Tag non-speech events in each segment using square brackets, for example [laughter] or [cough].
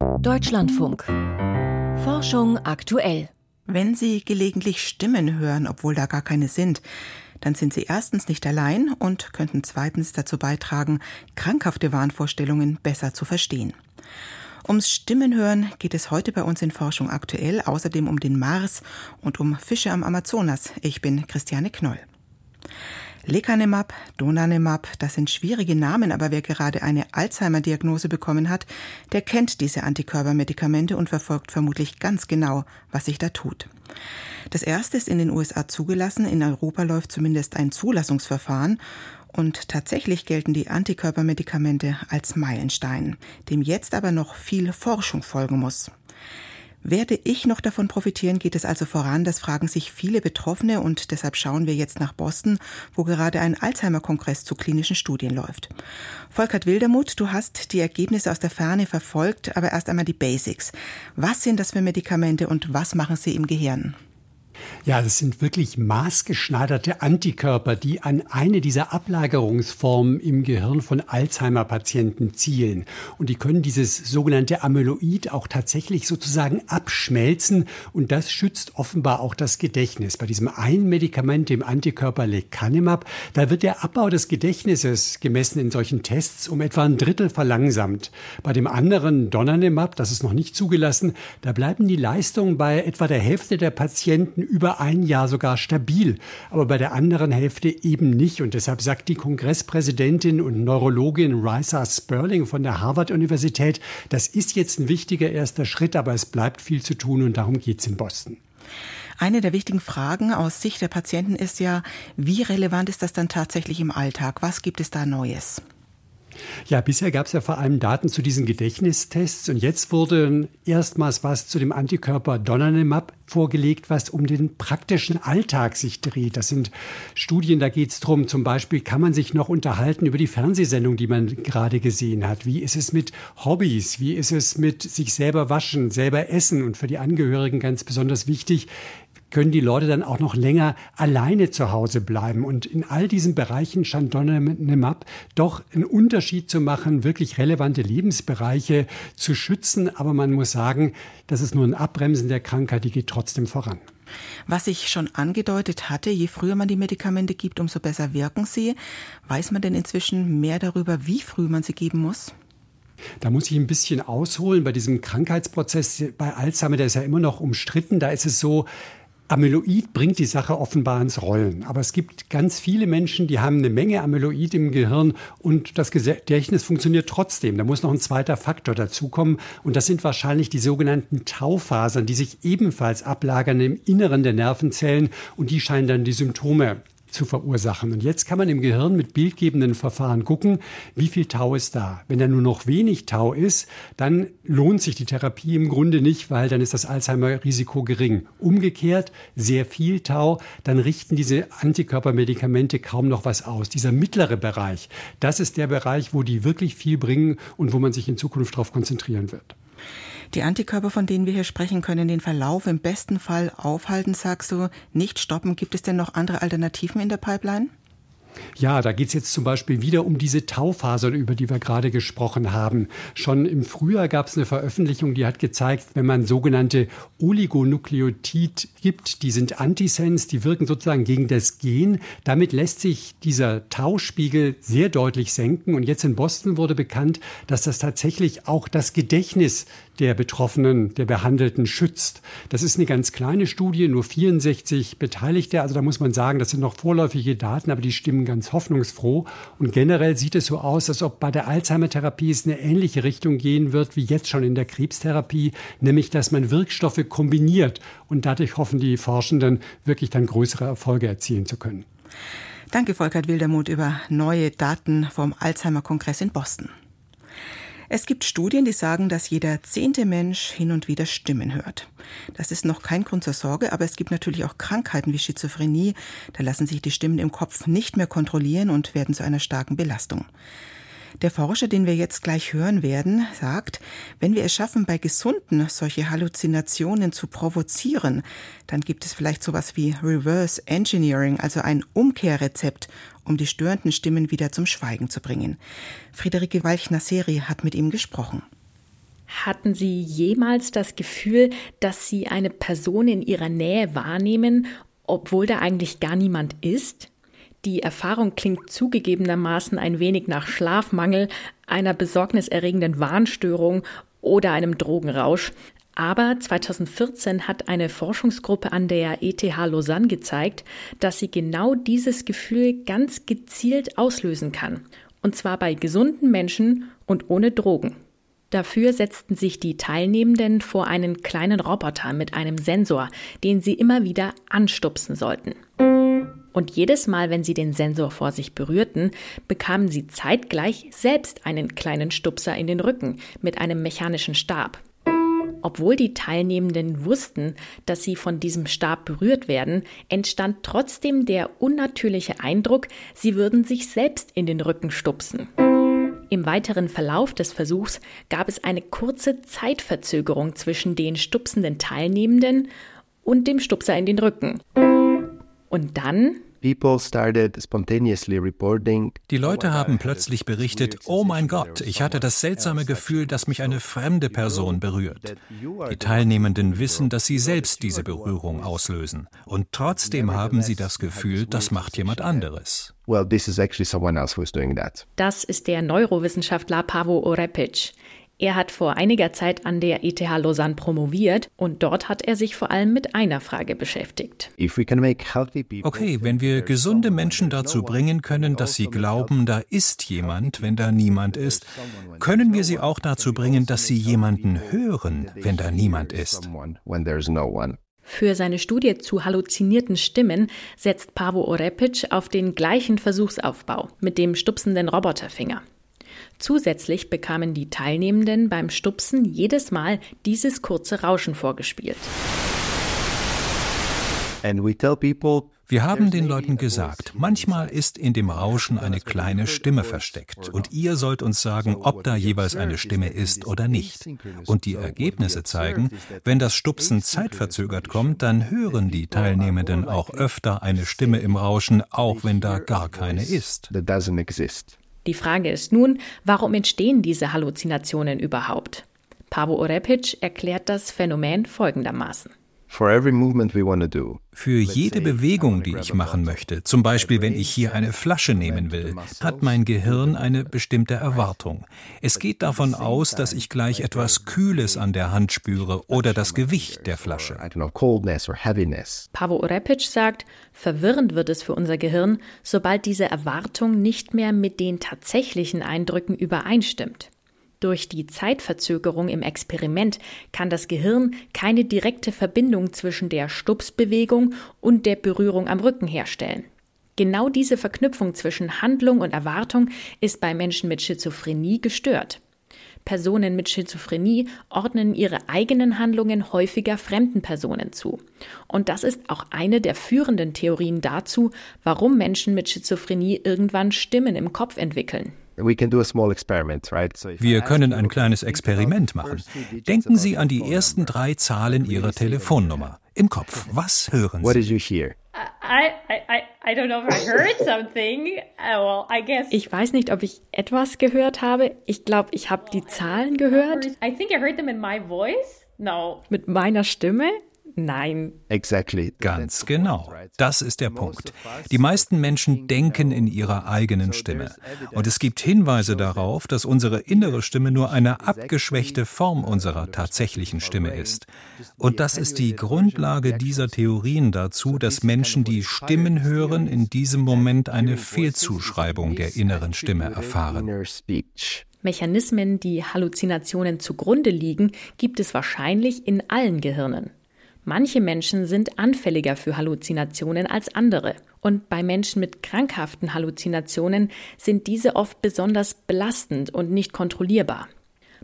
Deutschlandfunk. Forschung aktuell. Wenn Sie gelegentlich Stimmen hören, obwohl da gar keine sind, dann sind Sie erstens nicht allein und könnten zweitens dazu beitragen, krankhafte Wahnvorstellungen besser zu verstehen. Ums Stimmenhören geht es heute bei uns in Forschung aktuell, außerdem um den Mars und um Fische am Amazonas. Ich bin Christiane Knoll. Lecanemab, Donanemab, das sind schwierige Namen, aber wer gerade eine Alzheimer-Diagnose bekommen hat, der kennt diese Antikörpermedikamente und verfolgt vermutlich ganz genau, was sich da tut. Das erste ist in den USA zugelassen, in Europa läuft zumindest ein Zulassungsverfahren und tatsächlich gelten die Antikörpermedikamente als Meilenstein, dem jetzt aber noch viel Forschung folgen muss. Werde ich noch davon profitieren, geht es also voran? Das fragen sich viele Betroffene und deshalb schauen wir jetzt nach Boston, wo gerade ein Alzheimer-Kongress zu klinischen Studien läuft. Volkert Wildermuth, du hast die Ergebnisse aus der Ferne verfolgt, aber erst einmal die Basics. Was sind das für Medikamente und was machen sie im Gehirn? Ja, das sind wirklich maßgeschneiderte Antikörper, die an eine dieser Ablagerungsformen im Gehirn von Alzheimer-Patienten zielen. Und die können dieses sogenannte Amyloid auch tatsächlich sozusagen abschmelzen. Und das schützt offenbar auch das Gedächtnis. Bei diesem einen Medikament, dem Antikörper Lecanemab, da wird der Abbau des Gedächtnisses gemessen in solchen Tests um etwa ein Drittel verlangsamt. Bei dem anderen Donanemab, das ist noch nicht zugelassen, da bleiben die Leistungen bei etwa der Hälfte der Patienten über ein Jahr sogar stabil, aber bei der anderen Hälfte eben nicht. Und deshalb sagt die Kongresspräsidentin und Neurologin Risa Sperling von der Harvard-Universität, das ist jetzt ein wichtiger erster Schritt, aber es bleibt viel zu tun und darum geht es in Boston. Eine der wichtigen Fragen aus Sicht der Patienten ist ja, wie relevant ist das dann tatsächlich im Alltag? Was gibt es da Neues? Ja, bisher gab es ja vor allem Daten zu diesen Gedächtnistests und jetzt wurde erstmals was zu dem Antikörper Donanemab vorgelegt, was um den praktischen Alltag sich dreht. Das sind Studien, da geht es darum, zum Beispiel kann man sich noch unterhalten über die Fernsehsendung, die man gerade gesehen hat. Wie ist es mit Hobbys? Wie ist es mit sich selber waschen, selber essen? Und für die Angehörigen ganz besonders wichtig, können die Leute dann auch noch länger alleine zu Hause bleiben. Und in all diesen Bereichen scheint Donanemab doch einen Unterschied zu machen, wirklich relevante Lebensbereiche zu schützen. Aber man muss sagen, das ist nur ein Abbremsen der Krankheit, die geht trotzdem voran. Was ich schon angedeutet hatte, je früher man die Medikamente gibt, umso besser wirken sie. Weiß man denn inzwischen mehr darüber, wie früh man sie geben muss? Da muss ich ein bisschen ausholen. Bei diesem Krankheitsprozess bei Alzheimer, der ist ja immer noch umstritten. Da ist es so, Amyloid bringt die Sache offenbar ins Rollen. Aber es gibt ganz viele Menschen, die haben eine Menge Amyloid im Gehirn und das Gedächtnis funktioniert trotzdem. Da muss noch ein zweiter Faktor dazukommen. Und das sind wahrscheinlich die sogenannten Taufasern, die sich ebenfalls ablagern im Inneren der Nervenzellen und die scheinen dann die Symptome zu verursachen. Und jetzt kann man im Gehirn mit bildgebenden Verfahren gucken, wie viel Tau ist da. Wenn da nur noch wenig Tau ist, dann lohnt sich die Therapie im Grunde nicht, weil dann ist das Alzheimer-Risiko gering. Umgekehrt, sehr viel Tau, dann richten diese Antikörpermedikamente kaum noch was aus. Dieser mittlere Bereich, das ist der Bereich, wo die wirklich viel bringen und wo man sich in Zukunft darauf konzentrieren wird. Die Antikörper, von denen wir hier sprechen, können den Verlauf im besten Fall aufhalten, sagst du, nicht stoppen. Gibt es denn noch andere Alternativen in der Pipeline? Ja, da geht es jetzt zum Beispiel wieder um diese Taufasern, über die wir gerade gesprochen haben. Schon im Frühjahr gab es eine Veröffentlichung, die hat gezeigt, wenn man sogenannte Oligonukleotid gibt, die sind Antisens, die wirken sozusagen gegen das Gen. Damit lässt sich dieser Tauspiegel sehr deutlich senken. Und jetzt in Boston wurde bekannt, dass das tatsächlich auch das Gedächtnis der Betroffenen, der Behandelten schützt. Das ist eine ganz kleine Studie, nur 64 Beteiligte. Also da muss man sagen, das sind noch vorläufige Daten, aber die stimmen ganz hoffnungsfroh. Und generell sieht es so aus, als ob bei der Alzheimer-Therapie es eine ähnliche Richtung gehen wird wie jetzt schon in der Krebstherapie, nämlich dass man Wirkstoffe kombiniert. Und dadurch hoffen die Forschenden wirklich dann größere Erfolge erzielen zu können. Danke, Volkert Wildermuth, über neue Daten vom Alzheimer-Kongress in Boston. Es gibt Studien, die sagen, dass jeder zehnte Mensch hin und wieder Stimmen hört. Das ist noch kein Grund zur Sorge, aber es gibt natürlich auch Krankheiten wie Schizophrenie. Da lassen sich die Stimmen im Kopf nicht mehr kontrollieren und werden zu einer starken Belastung. Der Forscher, den wir jetzt gleich hören werden, sagt, wenn wir es schaffen, bei Gesunden solche Halluzinationen zu provozieren, dann gibt es vielleicht sowas wie Reverse Engineering, also ein Umkehrrezept, um die störenden Stimmen wieder zum Schweigen zu bringen. Friederike Walchner-Seri hat mit ihm gesprochen. Hatten Sie jemals das Gefühl, dass Sie eine Person in Ihrer Nähe wahrnehmen, obwohl da eigentlich gar niemand ist? Die Erfahrung klingt zugegebenermaßen ein wenig nach Schlafmangel, einer besorgniserregenden Warnstörung oder einem Drogenrausch. Aber 2014 hat eine Forschungsgruppe an der ETH Lausanne gezeigt, dass sie genau dieses Gefühl ganz gezielt auslösen kann. Und zwar bei gesunden Menschen und ohne Drogen. Dafür setzten sich die Teilnehmenden vor einen kleinen Roboter mit einem Sensor, den sie immer wieder anstupsen sollten. Und jedes Mal, wenn sie den Sensor vor sich berührten, bekamen sie zeitgleich selbst einen kleinen Stupser in den Rücken mit einem mechanischen Stab. Obwohl die Teilnehmenden wussten, dass sie von diesem Stab berührt werden, entstand trotzdem der unnatürliche Eindruck, sie würden sich selbst in den Rücken stupsen. Im weiteren Verlauf des Versuchs gab es eine kurze Zeitverzögerung zwischen den stupsenden Teilnehmenden und dem Stupser in den Rücken. Und dann die Leute haben plötzlich berichtet, oh mein Gott, ich hatte das seltsame Gefühl, dass mich eine fremde Person berührt. Die Teilnehmenden wissen, dass sie selbst diese Berührung auslösen. Und trotzdem haben sie das Gefühl, das macht jemand anderes. Das ist der Neurowissenschaftler Pavo Orepic. Er hat vor einiger Zeit an der ETH Lausanne promoviert und dort hat er sich vor allem mit einer Frage beschäftigt. Okay, wenn wir gesunde Menschen dazu bringen können, dass sie glauben, da ist jemand, wenn da niemand ist, können wir sie auch dazu bringen, dass sie jemanden hören, wenn da niemand ist. Für seine Studie zu halluzinierten Stimmen setzt Pavo Orepic auf den gleichen Versuchsaufbau mit dem stupsenden Roboterfinger. Zusätzlich bekamen die Teilnehmenden beim Stupsen jedes Mal dieses kurze Rauschen vorgespielt. Wir haben den Leuten gesagt, manchmal ist in dem Rauschen eine kleine Stimme versteckt und ihr sollt uns sagen, ob da jeweils eine Stimme ist oder nicht. Und die Ergebnisse zeigen, wenn das Stupsen zeitverzögert kommt, dann hören die Teilnehmenden auch öfter eine Stimme im Rauschen, auch wenn da gar keine ist. Die Frage ist nun, warum entstehen diese Halluzinationen überhaupt? Pavo Orepic erklärt das Phänomen folgendermaßen. Für jede Bewegung, die ich machen möchte, zum Beispiel wenn ich hier eine Flasche nehmen will, hat mein Gehirn eine bestimmte Erwartung. Es geht davon aus, dass ich gleich etwas Kühles an der Hand spüre oder das Gewicht der Flasche. Pavo Orepic sagt, verwirrend wird es für unser Gehirn, sobald diese Erwartung nicht mehr mit den tatsächlichen Eindrücken übereinstimmt. Durch die Zeitverzögerung im Experiment kann das Gehirn keine direkte Verbindung zwischen der Stupsbewegung und der Berührung am Rücken herstellen. Genau diese Verknüpfung zwischen Handlung und Erwartung ist bei Menschen mit Schizophrenie gestört. Personen mit Schizophrenie ordnen ihre eigenen Handlungen häufiger fremden Personen zu. Und das ist auch eine der führenden Theorien dazu, warum Menschen mit Schizophrenie irgendwann Stimmen im Kopf entwickeln. Wir können ein kleines Experiment machen. Denken Sie an die ersten drei Zahlen Ihrer Telefonnummer. Im Kopf, was hören Sie? [laughs] Ich weiß nicht, ob ich etwas gehört habe. Ich glaube, ich habe die Zahlen gehört. Mit meiner Stimme? Nein. Exactly. Ganz genau. Das ist der Punkt. Die meisten Menschen denken in ihrer eigenen Stimme. Und es gibt Hinweise darauf, dass unsere innere Stimme nur eine abgeschwächte Form unserer tatsächlichen Stimme ist. Und das ist die Grundlage dieser Theorien dazu, dass Menschen, die Stimmen hören, in diesem Moment eine Fehlzuschreibung der inneren Stimme erfahren. Mechanismen, die Halluzinationen zugrunde liegen, gibt es wahrscheinlich in allen Gehirnen. Manche Menschen sind anfälliger für Halluzinationen als andere. Und bei Menschen mit krankhaften Halluzinationen sind diese oft besonders belastend und nicht kontrollierbar.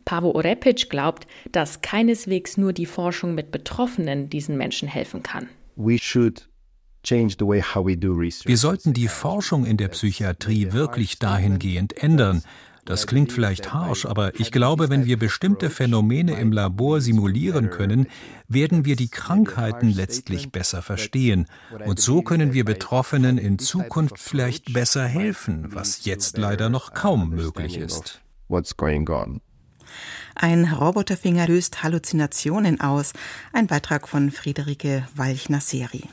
Pavo Orepic glaubt, dass keineswegs nur die Forschung mit Betroffenen diesen Menschen helfen kann. Wir sollten die Forschung in der Psychiatrie wirklich dahingehend ändern, das klingt vielleicht harsch, aber ich glaube, wenn wir bestimmte Phänomene im Labor simulieren können, werden wir die Krankheiten letztlich besser verstehen. Und so können wir Betroffenen in Zukunft vielleicht besser helfen, was jetzt leider noch kaum möglich ist. Ein Roboterfinger löst Halluzinationen aus. Ein Beitrag von Friederike Walchner-Seri.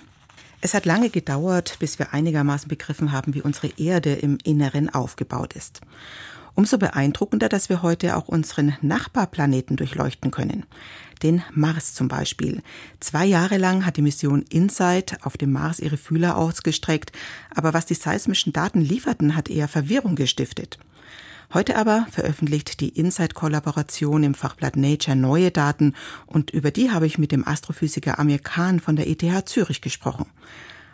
Es hat lange gedauert, bis wir einigermaßen begriffen haben, wie unsere Erde im Inneren aufgebaut ist. Umso beeindruckender, dass wir heute auch unseren Nachbarplaneten durchleuchten können. Den Mars zum Beispiel. Zwei Jahre lang hat die Mission InSight auf dem Mars ihre Fühler ausgestreckt, aber was die seismischen Daten lieferten, hat eher Verwirrung gestiftet. Heute aber veröffentlicht die InSight-Kollaboration im Fachblatt Nature neue Daten und über die habe ich mit dem Astrophysiker Amir Khan von der ETH Zürich gesprochen.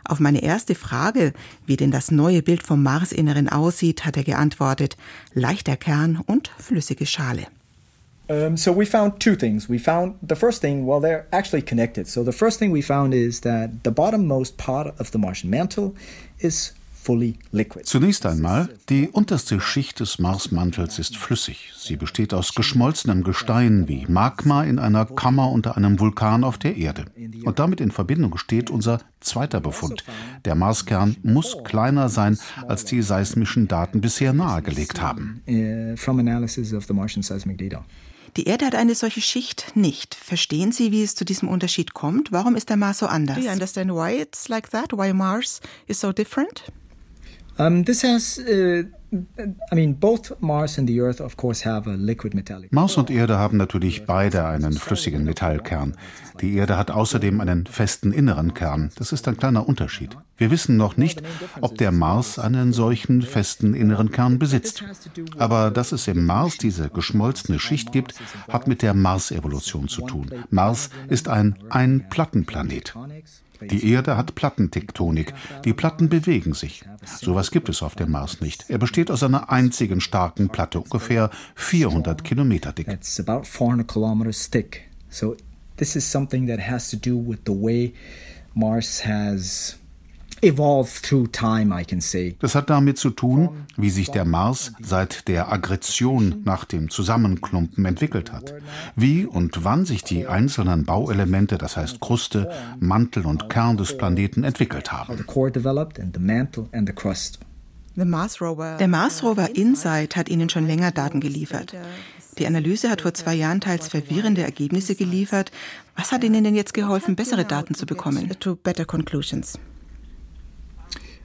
Auf meine erste Frage, wie denn das neue Bild vom Marsinneren aussieht, hat er geantwortet, leichter Kern und flüssige Schale. Um, so we found two things. We found the first thing, well, they're actually connected. So the first thing we found is that the bottommost part of the Martian mantle is Zunächst einmal, die unterste Schicht des Marsmantels ist flüssig. Sie besteht aus geschmolzenem Gestein wie Magma in einer Kammer unter einem Vulkan auf der Erde. Und damit in Verbindung steht unser zweiter Befund. Der Marskern muss kleiner sein, als die seismischen Daten bisher nahegelegt haben. Uh, die Erde hat eine solche Schicht nicht. Verstehen Sie, wie es zu diesem Unterschied kommt? Warum ist der Mars so anders? Do you understand why it's like that? Why Mars is so different? Um, this has, uh, I mean, both Mars and the Earth, of course, have a liquid metallic. Mars und Erde haben natürlich beide einen flüssigen Metallkern. Die Erde hat außerdem einen festen inneren Kern. Das ist ein kleiner Unterschied. Wir wissen noch nicht, ob der Mars einen solchen festen inneren Kern besitzt. Aber dass es im Mars diese geschmolzene Schicht gibt, hat mit der Mars-Evolution zu tun. Mars ist ein Ein-Plattenplanet. Die Erde hat Plattentektonik. Die Platten bewegen sich. Sowas gibt es auf dem Mars nicht. Er besteht aus einer einzigen starken Platte, ungefähr 400 Kilometer dick. This is something that has to do with the way Mars has das hat damit zu tun, wie sich der Mars seit der Aggression nach dem Zusammenklumpen entwickelt hat. Wie und wann sich die einzelnen Bauelemente, das heißt Kruste, Mantel und Kern des Planeten entwickelt haben. Der Mars Rover InSight hat Ihnen schon länger Daten geliefert. Die Analyse hat vor zwei Jahren teils verwirrende Ergebnisse geliefert. Was hat Ihnen denn jetzt geholfen, bessere Daten zu bekommen?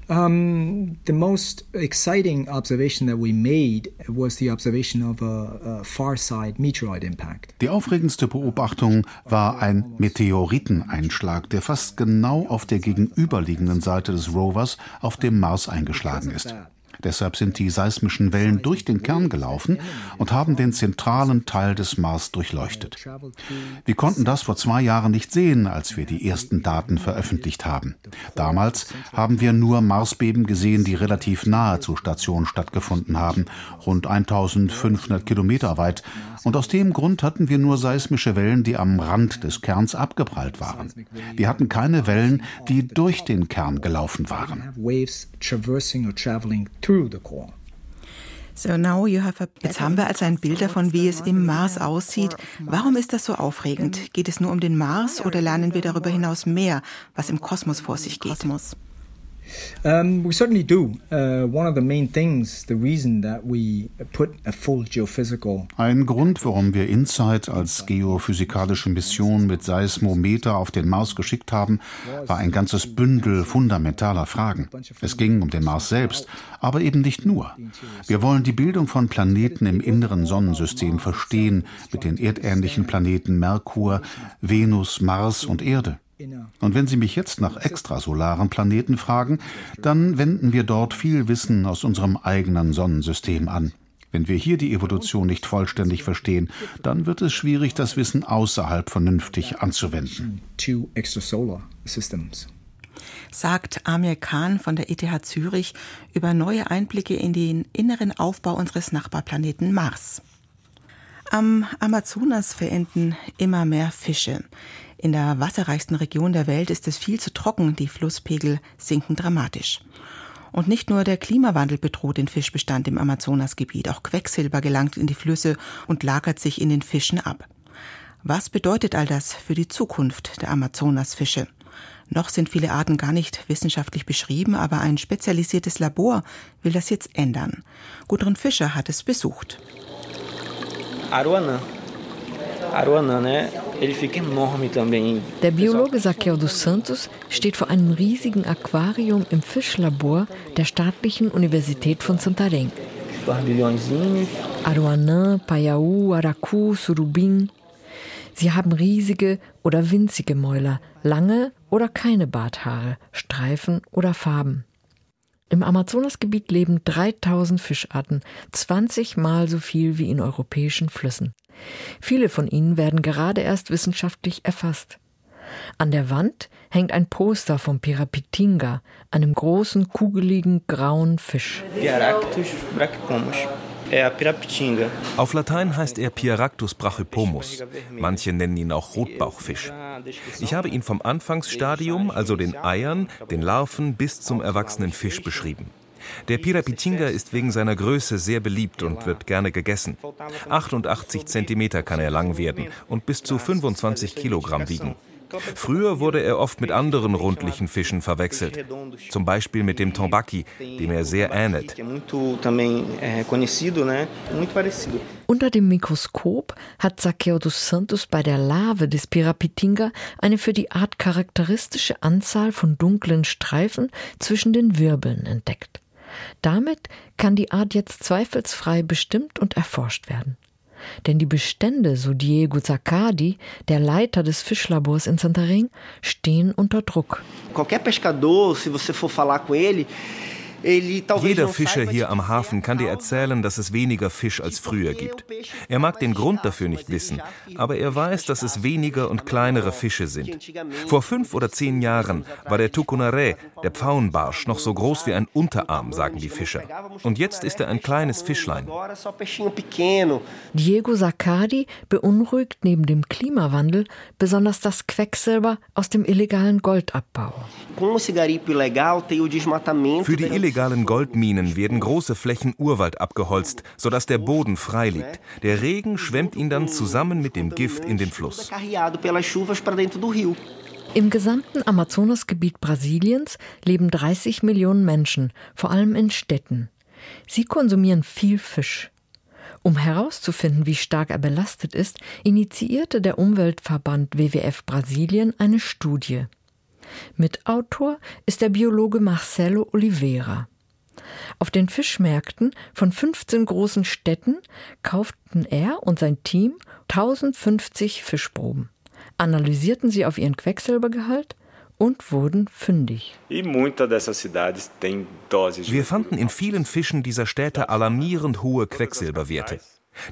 Um, the most exciting observation that we made was the observation of a, a far side meteoroid impact. Die aufregendste Beobachtung war ein Meteoriteneinschlag, der fast genau auf der gegenüberliegenden Seite des Rovers auf dem Mars eingeschlagen ist. Deshalb sind die seismischen Wellen durch den Kern gelaufen und haben den zentralen Teil des Mars durchleuchtet. Wir konnten das vor zwei Jahren nicht sehen, als wir die ersten Daten veröffentlicht haben. Damals haben wir nur Marsbeben gesehen, die relativ nahe zur Station stattgefunden haben, rund 1500 Kilometer weit. Und aus dem Grund hatten wir nur seismische Wellen, die am Rand des Kerns abgeprallt waren. Wir hatten keine Wellen, die durch den Kern gelaufen waren. Jetzt haben wir also ein Bild davon, wie es im Mars aussieht. Warum ist das so aufregend? Geht es nur um den Mars oder lernen wir darüber hinaus mehr, was im Kosmos vor sich geht? Kosmos. Um, we certainly do. Uh, one of the main things, the reason that we put a full geophysical. Ein Grund, warum wir InSight als geophysikalische Mission mit Seismometer auf den Mars geschickt haben, war ein ganzes Bündel fundamentaler Fragen. Es ging um den Mars selbst, aber eben nicht nur. Wir wollen die Bildung von Planeten im inneren Sonnensystem verstehen, mit den erdähnlichen Planeten Merkur, Venus, Mars und Erde. Und wenn Sie mich jetzt nach extrasolaren Planeten fragen, dann wenden wir dort viel Wissen aus unserem eigenen Sonnensystem an. Wenn wir hier die Evolution nicht vollständig verstehen, dann wird es schwierig, das Wissen außerhalb vernünftig anzuwenden. Sagt Amir Khan von der ETH Zürich über neue Einblicke in den inneren Aufbau unseres Nachbarplaneten Mars. Am Amazonas verenden immer mehr Fische. In der wasserreichsten Region der Welt ist es viel zu trocken, die Flusspegel sinken dramatisch. Und nicht nur der Klimawandel bedroht den Fischbestand im Amazonasgebiet, auch Quecksilber gelangt in die Flüsse und lagert sich in den Fischen ab. Was bedeutet all das für die Zukunft der Amazonasfische? Noch sind viele Arten gar nicht wissenschaftlich beschrieben, aber ein spezialisiertes Labor will das jetzt ändern. Gudrun Fischer hat es besucht. Aruanã. Aruanã, né? Der Biologe Saqueo dos Santos steht vor einem riesigen Aquarium im Fischlabor der Staatlichen Universität von Santarém. Aruanã, Paiaú, Aracu, Surubim. Sie haben riesige oder winzige Mäuler, lange oder keine Barthaare, Streifen oder Farben. Im Amazonasgebiet leben 3000 Fischarten, 20 Mal so viel wie in europäischen Flüssen. Viele von ihnen werden gerade erst wissenschaftlich erfasst. An der Wand hängt ein Poster vom Pirapitinga, einem großen, kugeligen, grauen Fisch. Piaractus brachypomus. Auf Latein heißt er Pieractus brachypomus. Manche nennen ihn auch Rotbauchfisch. Ich habe ihn vom Anfangsstadium, also den Eiern, den Larven bis zum erwachsenen Fisch beschrieben. Der Pirapitinga ist wegen seiner Größe sehr beliebt und wird gerne gegessen. 88 Zentimeter kann er lang werden und bis zu 25 Kilogramm wiegen. Früher wurde er oft mit anderen rundlichen Fischen verwechselt, zum Beispiel mit dem Tombaki, dem er sehr ähnelt. Unter dem Mikroskop hat Saqueo dos Santos bei der Larve des Pirapitinga eine für die Art charakteristische Anzahl von dunklen Streifen zwischen den Wirbeln entdeckt. Damit kann die Art jetzt zweifelsfrei bestimmt und erforscht werden. Denn die Bestände, so Diego Zaccardi, der Leiter des Fischlabors in Santarém, stehen unter Druck. Qualquer pescador, se você for falar com ele, jeder Fischer hier am Hafen kann dir erzählen, dass es weniger Fisch als früher gibt. Er mag den Grund dafür nicht wissen, aber er weiß, dass es weniger und kleinere Fische sind. Vor fünf oder zehn Jahren war der Tucunaré, der Pfauenbarsch, noch so groß wie ein Unterarm, sagen die Fischer. Und jetzt ist er ein kleines Fischlein. Diego Saccardi beunruhigt neben dem Klimawandel besonders das Quecksilber aus dem illegalen Goldabbau. Für die illegalen Goldminen werden große Flächen Urwald abgeholzt, sodass der Boden frei liegt. Der Regen schwemmt ihn dann zusammen mit dem Gift in den Fluss. Im gesamten Amazonasgebiet Brasiliens leben 30 Millionen Menschen, vor allem in Städten. Sie konsumieren viel Fisch. Um herauszufinden, wie stark er belastet ist, initiierte der Umweltverband WWF Brasilien eine Studie. Mitautor ist der Biologe Marcelo Oliveira. Auf den Fischmärkten von 15 großen Städten kauften er und sein Team 1050 Fischproben, analysierten sie auf ihren Quecksilbergehalt und wurden fündig. Wir fanden in vielen Fischen dieser Städte alarmierend hohe Quecksilberwerte.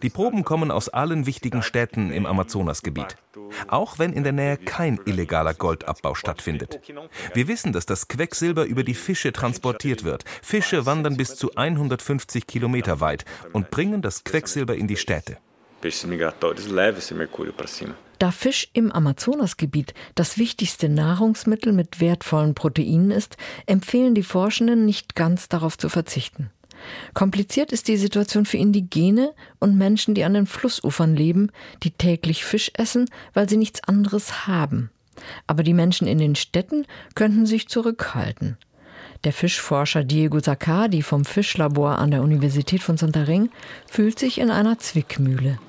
Die Proben kommen aus allen wichtigen Städten im Amazonasgebiet, auch wenn in der Nähe kein illegaler Goldabbau stattfindet. Wir wissen, dass das Quecksilber über die Fische transportiert wird. Fische wandern bis zu 150 Kilometer weit und bringen das Quecksilber in die Städte. Da Fisch im Amazonasgebiet das wichtigste Nahrungsmittel mit wertvollen Proteinen ist, empfehlen die Forschenden nicht ganz darauf zu verzichten. Kompliziert ist die Situation für Indigene und Menschen, die an den Flussufern leben, die täglich Fisch essen, weil sie nichts anderes haben. Aber die Menschen in den Städten könnten sich zurückhalten. Der Fischforscher Diego Zaccardi vom Fischlabor an der Universität von Santarém fühlt sich in einer Zwickmühle.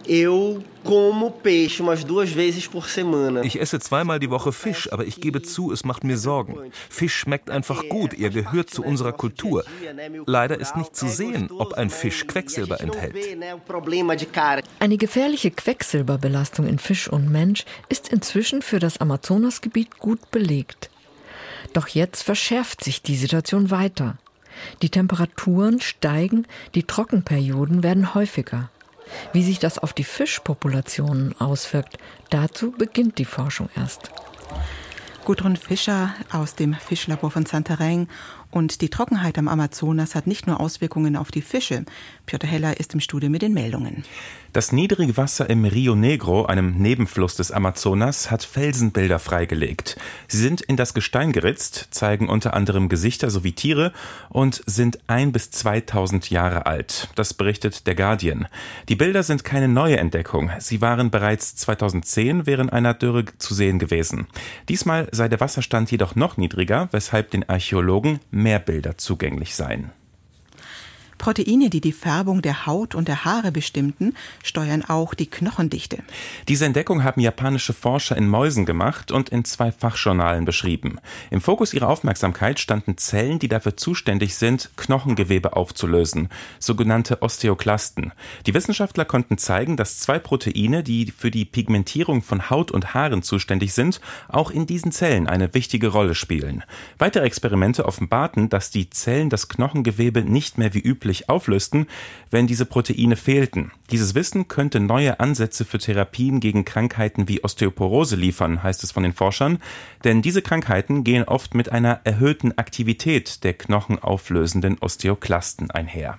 Ich esse zweimal die Woche Fisch, aber ich gebe zu, es macht mir Sorgen. Fisch schmeckt einfach gut, er gehört zu unserer Kultur. Leider ist nicht zu sehen, ob ein Fisch Quecksilber enthält. Eine gefährliche Quecksilberbelastung in Fisch und Mensch ist inzwischen für das Amazonasgebiet gut belegt. Doch jetzt verschärft sich die Situation weiter. Die Temperaturen steigen, die Trockenperioden werden häufiger. Wie sich das auf die Fischpopulationen auswirkt, dazu beginnt die Forschung erst. Gudrun Fischer aus dem Fischlabor von Santarém. Und die Trockenheit am Amazonas hat nicht nur Auswirkungen auf die Fische. Piotr Heller ist im Studio mit den Meldungen. Das niedrige Wasser im Rio Negro, einem Nebenfluss des Amazonas, hat Felsenbilder freigelegt. Sie sind in das Gestein geritzt, zeigen unter anderem Gesichter sowie Tiere und sind ein bis 2000 Jahre alt. Das berichtet der Guardian. Die Bilder sind keine neue Entdeckung. Sie waren bereits 2010 während einer Dürre zu sehen gewesen. Diesmal sei der Wasserstand jedoch noch niedriger, weshalb den Archäologen mehr Bilder zugänglich seien. Proteine, die die Färbung der Haut und der Haare bestimmten, steuern auch die Knochendichte. Diese Entdeckung haben japanische Forscher in Mäusen gemacht und in zwei Fachjournalen beschrieben. Im Fokus ihrer Aufmerksamkeit standen Zellen, die dafür zuständig sind, Knochengewebe aufzulösen, sogenannte Osteoklasten. Die Wissenschaftler konnten zeigen, dass zwei Proteine, die für die Pigmentierung von Haut und Haaren zuständig sind, auch in diesen Zellen eine wichtige Rolle spielen. Weitere Experimente offenbarten, dass die Zellen das Knochengewebe nicht mehr wie üblich auflösten, wenn diese Proteine fehlten. Dieses Wissen könnte neue Ansätze für Therapien gegen Krankheiten wie Osteoporose liefern, heißt es von den Forschern, denn diese Krankheiten gehen oft mit einer erhöhten Aktivität der knochenauflösenden Osteoklasten einher.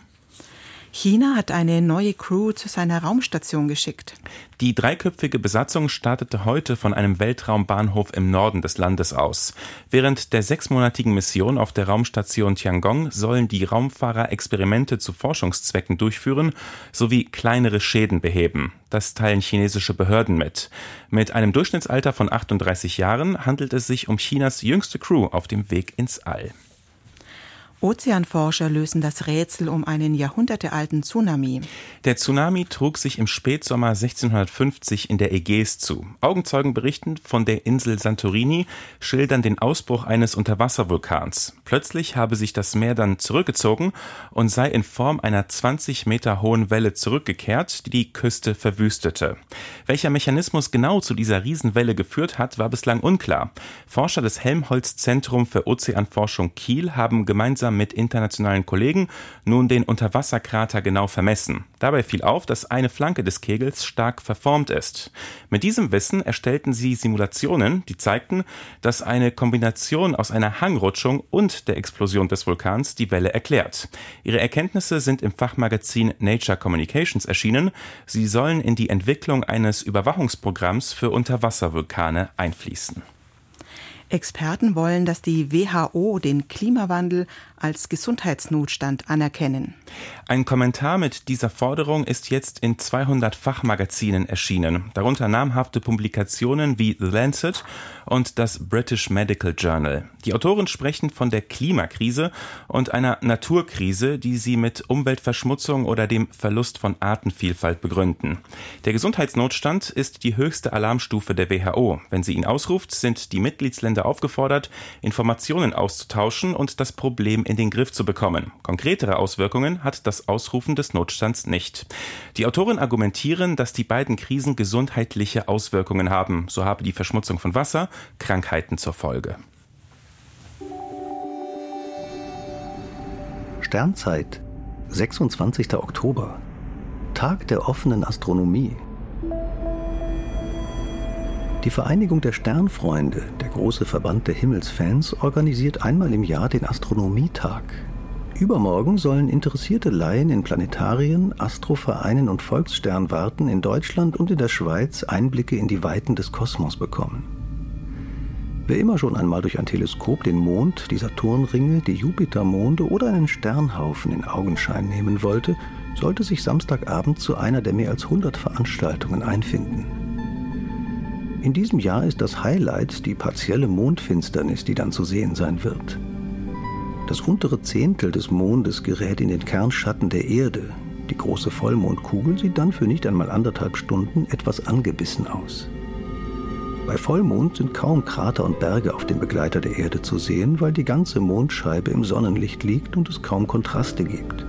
China hat eine neue Crew zu seiner Raumstation geschickt. Die dreiköpfige Besatzung startete heute von einem Weltraumbahnhof im Norden des Landes aus. Während der sechsmonatigen Mission auf der Raumstation Tiangong sollen die Raumfahrer Experimente zu Forschungszwecken durchführen sowie kleinere Schäden beheben. Das teilen chinesische Behörden mit. Mit einem Durchschnittsalter von 38 Jahren handelt es sich um Chinas jüngste Crew auf dem Weg ins All. Ozeanforscher lösen das Rätsel um einen jahrhundertealten Tsunami. Der Tsunami trug sich im Spätsommer 1650 in der Ägäis zu. Augenzeugen berichten von der Insel Santorini, schildern den Ausbruch eines Unterwasservulkans. Plötzlich habe sich das Meer dann zurückgezogen und sei in Form einer 20 Meter hohen Welle zurückgekehrt, die die Küste verwüstete. Welcher Mechanismus genau zu dieser Riesenwelle geführt hat, war bislang unklar. Forscher des Helmholtz Zentrum für Ozeanforschung Kiel haben gemeinsam mit internationalen Kollegen nun den Unterwasserkrater genau vermessen. Dabei fiel auf, dass eine Flanke des Kegels stark verformt ist. Mit diesem Wissen erstellten sie Simulationen, die zeigten, dass eine Kombination aus einer Hangrutschung und der Explosion des Vulkans die Welle erklärt. Ihre Erkenntnisse sind im Fachmagazin Nature Communications erschienen. Sie sollen in die Entwicklung eines Überwachungsprogramms für Unterwasservulkane einfließen. Experten wollen, dass die WHO den Klimawandel als Gesundheitsnotstand anerkennen. Ein Kommentar mit dieser Forderung ist jetzt in 200 Fachmagazinen erschienen, darunter namhafte Publikationen wie The Lancet und das British Medical Journal. Die Autoren sprechen von der Klimakrise und einer Naturkrise, die sie mit Umweltverschmutzung oder dem Verlust von Artenvielfalt begründen. Der Gesundheitsnotstand ist die höchste Alarmstufe der WHO. Wenn sie ihn ausruft, sind die Mitgliedsländer aufgefordert, Informationen auszutauschen und das Problem in den Griff zu bekommen. Konkretere Auswirkungen hat das Ausrufen des Notstands nicht. Die Autoren argumentieren, dass die beiden Krisen gesundheitliche Auswirkungen haben. So habe die Verschmutzung von Wasser Krankheiten zur Folge. Sternzeit, 26. Oktober, Tag der offenen Astronomie. Die Vereinigung der Sternfreunde, der große Verband der Himmelsfans, organisiert einmal im Jahr den Astronomietag. Übermorgen sollen interessierte Laien in Planetarien, Astrovereinen und Volkssternwarten in Deutschland und in der Schweiz Einblicke in die Weiten des Kosmos bekommen. Wer immer schon einmal durch ein Teleskop den Mond, die Saturnringe, die Jupitermonde oder einen Sternhaufen in Augenschein nehmen wollte, sollte sich Samstagabend zu einer der mehr als 100 Veranstaltungen einfinden. In diesem Jahr ist das Highlight die partielle Mondfinsternis, die dann zu sehen sein wird. Das untere Zehntel des Mondes gerät in den Kernschatten der Erde. Die große Vollmondkugel sieht dann für nicht einmal anderthalb Stunden etwas angebissen aus. Bei Vollmond sind kaum Krater und Berge auf dem Begleiter der Erde zu sehen, weil die ganze Mondscheibe im Sonnenlicht liegt und es kaum Kontraste gibt.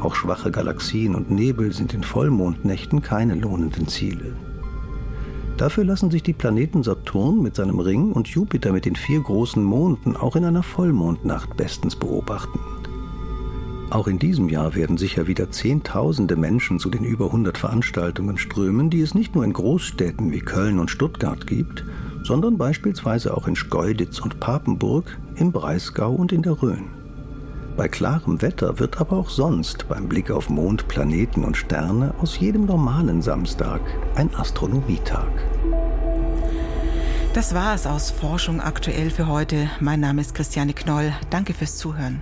Auch schwache Galaxien und Nebel sind in Vollmondnächten keine lohnenden Ziele. Dafür lassen sich die Planeten Saturn mit seinem Ring und Jupiter mit den vier großen Monden auch in einer Vollmondnacht bestens beobachten. Auch in diesem Jahr werden sicher wieder Zehntausende Menschen zu den über 100 Veranstaltungen strömen, die es nicht nur in Großstädten wie Köln und Stuttgart gibt, sondern beispielsweise auch in Schkeuditz und Papenburg, im Breisgau und in der Rhön. Bei klarem Wetter wird aber auch sonst beim Blick auf Mond, Planeten und Sterne aus jedem normalen Samstag ein Astronomietag. Das war es aus Forschung aktuell für heute. Mein Name ist Christiane Knoll. Danke fürs Zuhören.